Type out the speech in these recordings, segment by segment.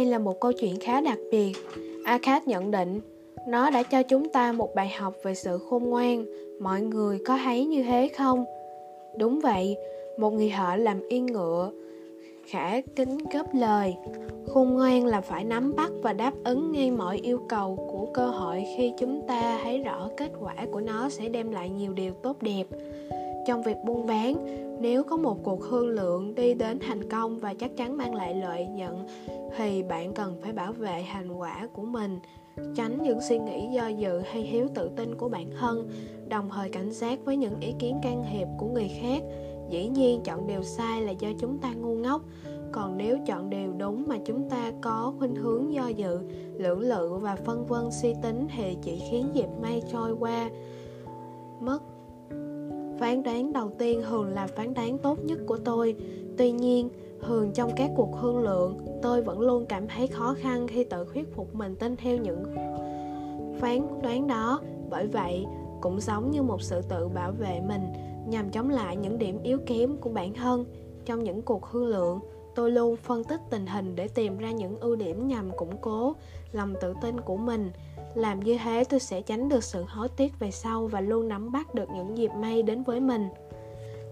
Đây là một câu chuyện khá đặc biệt. Akad nhận định, nó đã cho chúng ta một bài học về sự khôn ngoan. Mọi người có thấy như thế không? Đúng vậy, một người họ làm yên ngựa, khả kính góp lời khôn ngoan là phải nắm bắt và đáp ứng ngay mọi yêu cầu của cơ hội khi chúng ta thấy rõ kết quả của nó sẽ đem lại nhiều điều tốt đẹp trong việc buôn bán. Nếu có một cuộc thương lượng đi đến thành công và chắc chắn mang lại lợi nhuận, thì bạn cần phải bảo vệ thành quả của mình. Tránh những suy nghĩ do dự hay thiếu tự tin của bản thân, đồng thời cảnh giác với những ý kiến can thiệp của người khác. Dĩ nhiên, chọn điều sai là do chúng ta ngu ngốc. Còn nếu chọn điều đúng mà chúng ta có khuynh hướng do dự, lưỡng lự và phân vân suy tính thì chỉ khiến dịp may trôi qua. Mất phán đoán đầu tiên thường là phán đoán tốt nhất của tôi. Tuy nhiên thường trong các cuộc thương lượng, tôi vẫn luôn cảm thấy khó khăn khi tự thuyết phục mình tin theo những phán đoán đó. Bởi vậy, cũng giống như một sự tự bảo vệ mình, nhằm chống lại những điểm yếu kém của bản thân trong những cuộc thương lượng tôi luôn phân tích tình hình để tìm ra những ưu điểm nhằm củng cố lòng tự tin của mình. Làm như thế, tôi sẽ tránh được sự hối tiếc về sau và luôn nắm bắt được những dịp may đến với mình.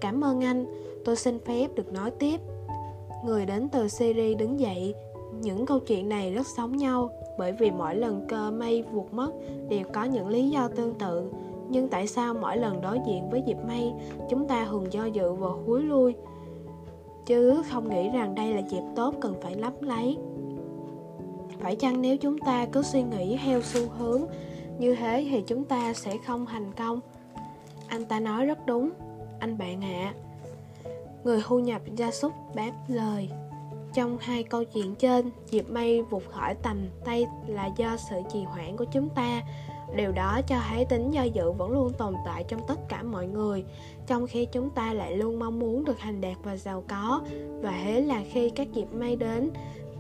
Cảm ơn anh. Tôi xin phép được nói tiếp. Người đến từ syria đứng dậy. Những câu chuyện này rất giống nhau, bởi vì mỗi lần cơ may vụt mất đều có những lý do tương tự. Nhưng tại sao mỗi lần đối diện với dịp may, chúng ta thường do dự và húi lui? Chứ không nghĩ rằng đây là dịp tốt cần phải lấp lấy. Phải chăng nếu chúng ta cứ suy nghĩ theo xu hướng như thế thì chúng ta sẽ không thành công? Anh ta nói rất đúng. Anh bạn ạ. À. người thu nhập gia súc đáp lời. Trong hai câu chuyện trên, dịp may vụt khỏi tầm tay là do sự trì hoãn của chúng ta điều đó cho thấy tính do dự vẫn luôn tồn tại trong tất cả mọi người, trong khi chúng ta lại luôn mong muốn được thành đạt và giàu có. Và thế là khi các dịp may đến,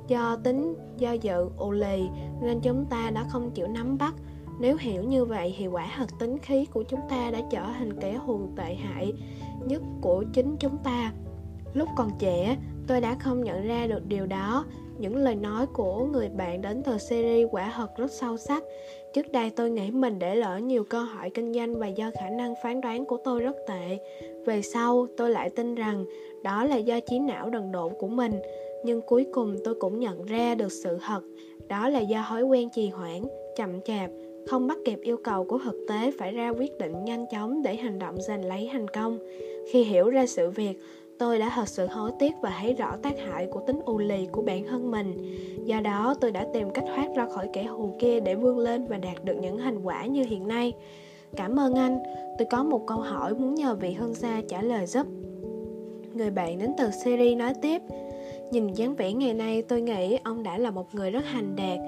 do tính do dự, ù lì, nên chúng ta đã không chịu nắm bắt. Nếu hiểu như vậy thì quả thật tính khí của chúng ta đã trở thành kẻ thù tệ hại nhất của chính chúng ta. Lúc còn trẻ, tôi đã không nhận ra được điều đó những lời nói của người bạn đến từ series quả thật rất sâu sắc. Trước đây tôi nghĩ mình để lỡ nhiều cơ hội kinh doanh và do khả năng phán đoán của tôi rất tệ. Về sau, tôi lại tin rằng đó là do trí não đần độn của mình. Nhưng cuối cùng tôi cũng nhận ra được sự thật. Đó là do thói quen trì hoãn, chậm chạp, không bắt kịp yêu cầu của thực tế phải ra quyết định nhanh chóng để hành động giành lấy thành công. Khi hiểu ra sự việc, tôi đã thật sự hối tiếc và thấy rõ tác hại của tính u lì của bản thân mình. Do đó, tôi đã tìm cách thoát ra khỏi kẻ thù kia để vươn lên và đạt được những thành quả như hiện nay. Cảm ơn anh. Tôi có một câu hỏi muốn nhờ vị hương gia trả lời giúp. Người bạn đến từ syria nói tiếp, nhìn dáng vẻ ngày nay, tôi nghĩ ông đã là một người rất hành đạt.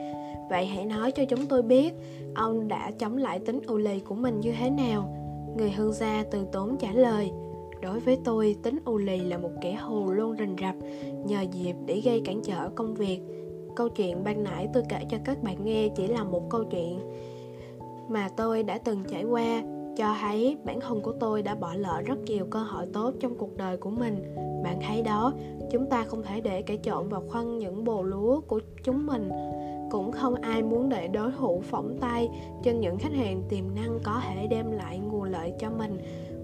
Vậy hãy nói cho chúng tôi biết, ông đã chống lại tính u lì của mình như thế nào? Người hương gia từ tốn trả lời Đối với tôi, tính u lì là một kẻ hù luôn rình rập, nhờ dịp để gây cản trở công việc. Câu chuyện ban nãy tôi kể cho các bạn nghe chỉ là một câu chuyện mà tôi đã từng trải qua, cho thấy bản thân của tôi đã bỏ lỡ rất nhiều cơ hội tốt trong cuộc đời của mình. Bạn thấy đó, chúng ta không thể để kẻ trộn vào khoăn những bồ lúa của chúng mình cũng không ai muốn để đối thủ phỏng tay trên những khách hàng tiềm năng có thể đem lại nguồn lợi cho mình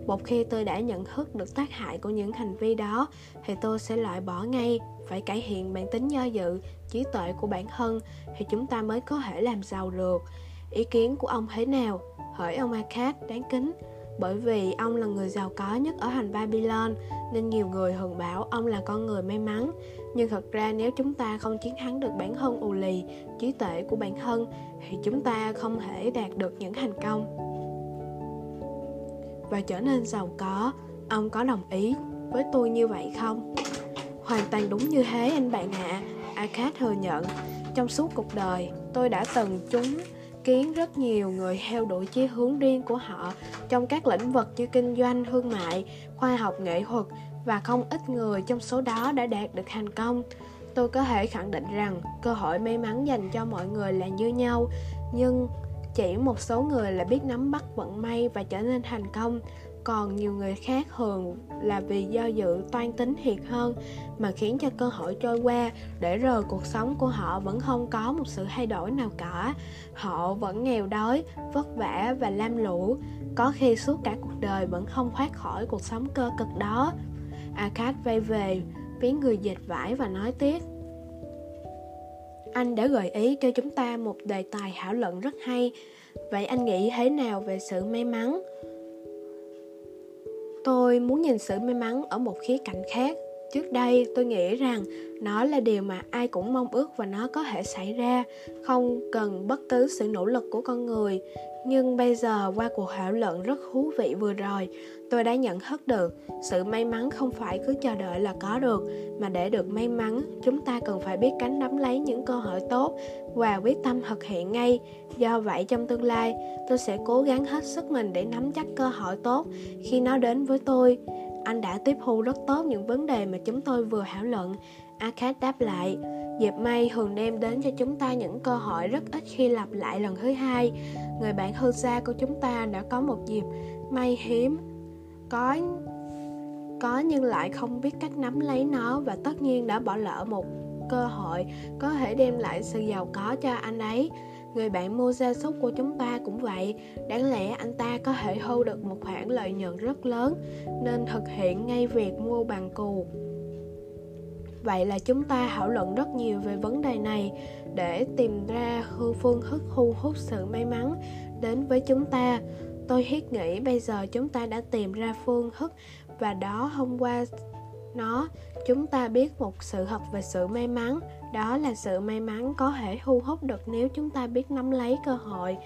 một khi tôi đã nhận thức được tác hại của những hành vi đó, thì tôi sẽ loại bỏ ngay. Phải cải thiện bản tính do dự, trí tuệ của bản thân, thì chúng ta mới có thể làm giàu được. Ý kiến của ông thế nào? Hỏi ông Akad đáng kính. Bởi vì ông là người giàu có nhất ở thành Babylon, nên nhiều người thường bảo ông là con người may mắn. Nhưng thật ra nếu chúng ta không chiến thắng được bản thân ù lì, trí tuệ của bản thân, thì chúng ta không thể đạt được những thành công và trở nên giàu có. Ông có đồng ý với tôi như vậy không? Hoàn toàn đúng như thế, anh bạn ạ. À. Akad thừa nhận. Trong suốt cuộc đời, tôi đã từng chúng kiến rất nhiều người theo đuổi chí hướng riêng của họ trong các lĩnh vực như kinh doanh, thương mại, khoa học, nghệ thuật và không ít người trong số đó đã đạt được thành công. Tôi có thể khẳng định rằng cơ hội may mắn dành cho mọi người là như nhau, nhưng chỉ một số người là biết nắm bắt vận may và trở nên thành công. Còn nhiều người khác thường là vì do dự toan tính thiệt hơn mà khiến cho cơ hội trôi qua. Để rồi cuộc sống của họ vẫn không có một sự thay đổi nào cả. Họ vẫn nghèo đói, vất vả và lam lũ. Có khi suốt cả cuộc đời vẫn không thoát khỏi cuộc sống cơ cực đó. Akad vay về, phía người dịch vải và nói tiếp anh đã gợi ý cho chúng ta một đề tài thảo luận rất hay. Vậy anh nghĩ thế nào về sự may mắn? Tôi muốn nhìn sự may mắn ở một khía cạnh khác trước đây, tôi nghĩ rằng nó là điều mà ai cũng mong ước và nó có thể xảy ra. Không cần bất cứ sự nỗ lực của con người. Nhưng bây giờ, qua cuộc thảo luận rất thú vị vừa rồi, tôi đã nhận thức được sự may mắn không phải cứ chờ đợi là có được, mà để được may mắn, chúng ta cần phải biết cánh nắm lấy những cơ hội tốt và quyết tâm thực hiện ngay. Do vậy, trong tương lai, tôi sẽ cố gắng hết sức mình để nắm chắc cơ hội tốt khi nó đến với tôi anh đã tiếp thu rất tốt những vấn đề mà chúng tôi vừa thảo luận. Akad đáp lại, Dịp may thường đem đến cho chúng ta những cơ hội rất ít khi lặp lại lần thứ hai. Người bạn hư xa của chúng ta đã có một dịp may hiếm. Có có nhưng lại không biết cách nắm lấy nó và tất nhiên đã bỏ lỡ một cơ hội có thể đem lại sự giàu có cho anh ấy người bạn mua gia súc của chúng ta cũng vậy. Đáng lẽ anh ta có thể thu được một khoản lợi nhuận rất lớn, nên thực hiện ngay việc mua bằng cù. Vậy là chúng ta thảo luận rất nhiều về vấn đề này. Để tìm ra phương thức thu hút sự may mắn đến với chúng ta, tôi thiết nghĩ bây giờ chúng ta đã tìm ra phương thức và đó hôm qua nó, chúng ta biết một sự thật về sự may mắn. Đó là sự may mắn có thể thu hút được nếu chúng ta biết nắm lấy cơ hội.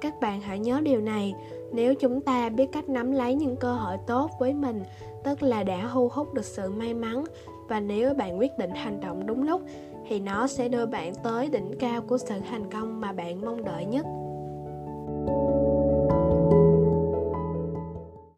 Các bạn hãy nhớ điều này. Nếu chúng ta biết cách nắm lấy những cơ hội tốt với mình, tức là đã thu hút được sự may mắn, và nếu bạn quyết định hành động đúng lúc, thì nó sẽ đưa bạn tới đỉnh cao của sự thành công mà bạn mong đợi nhất.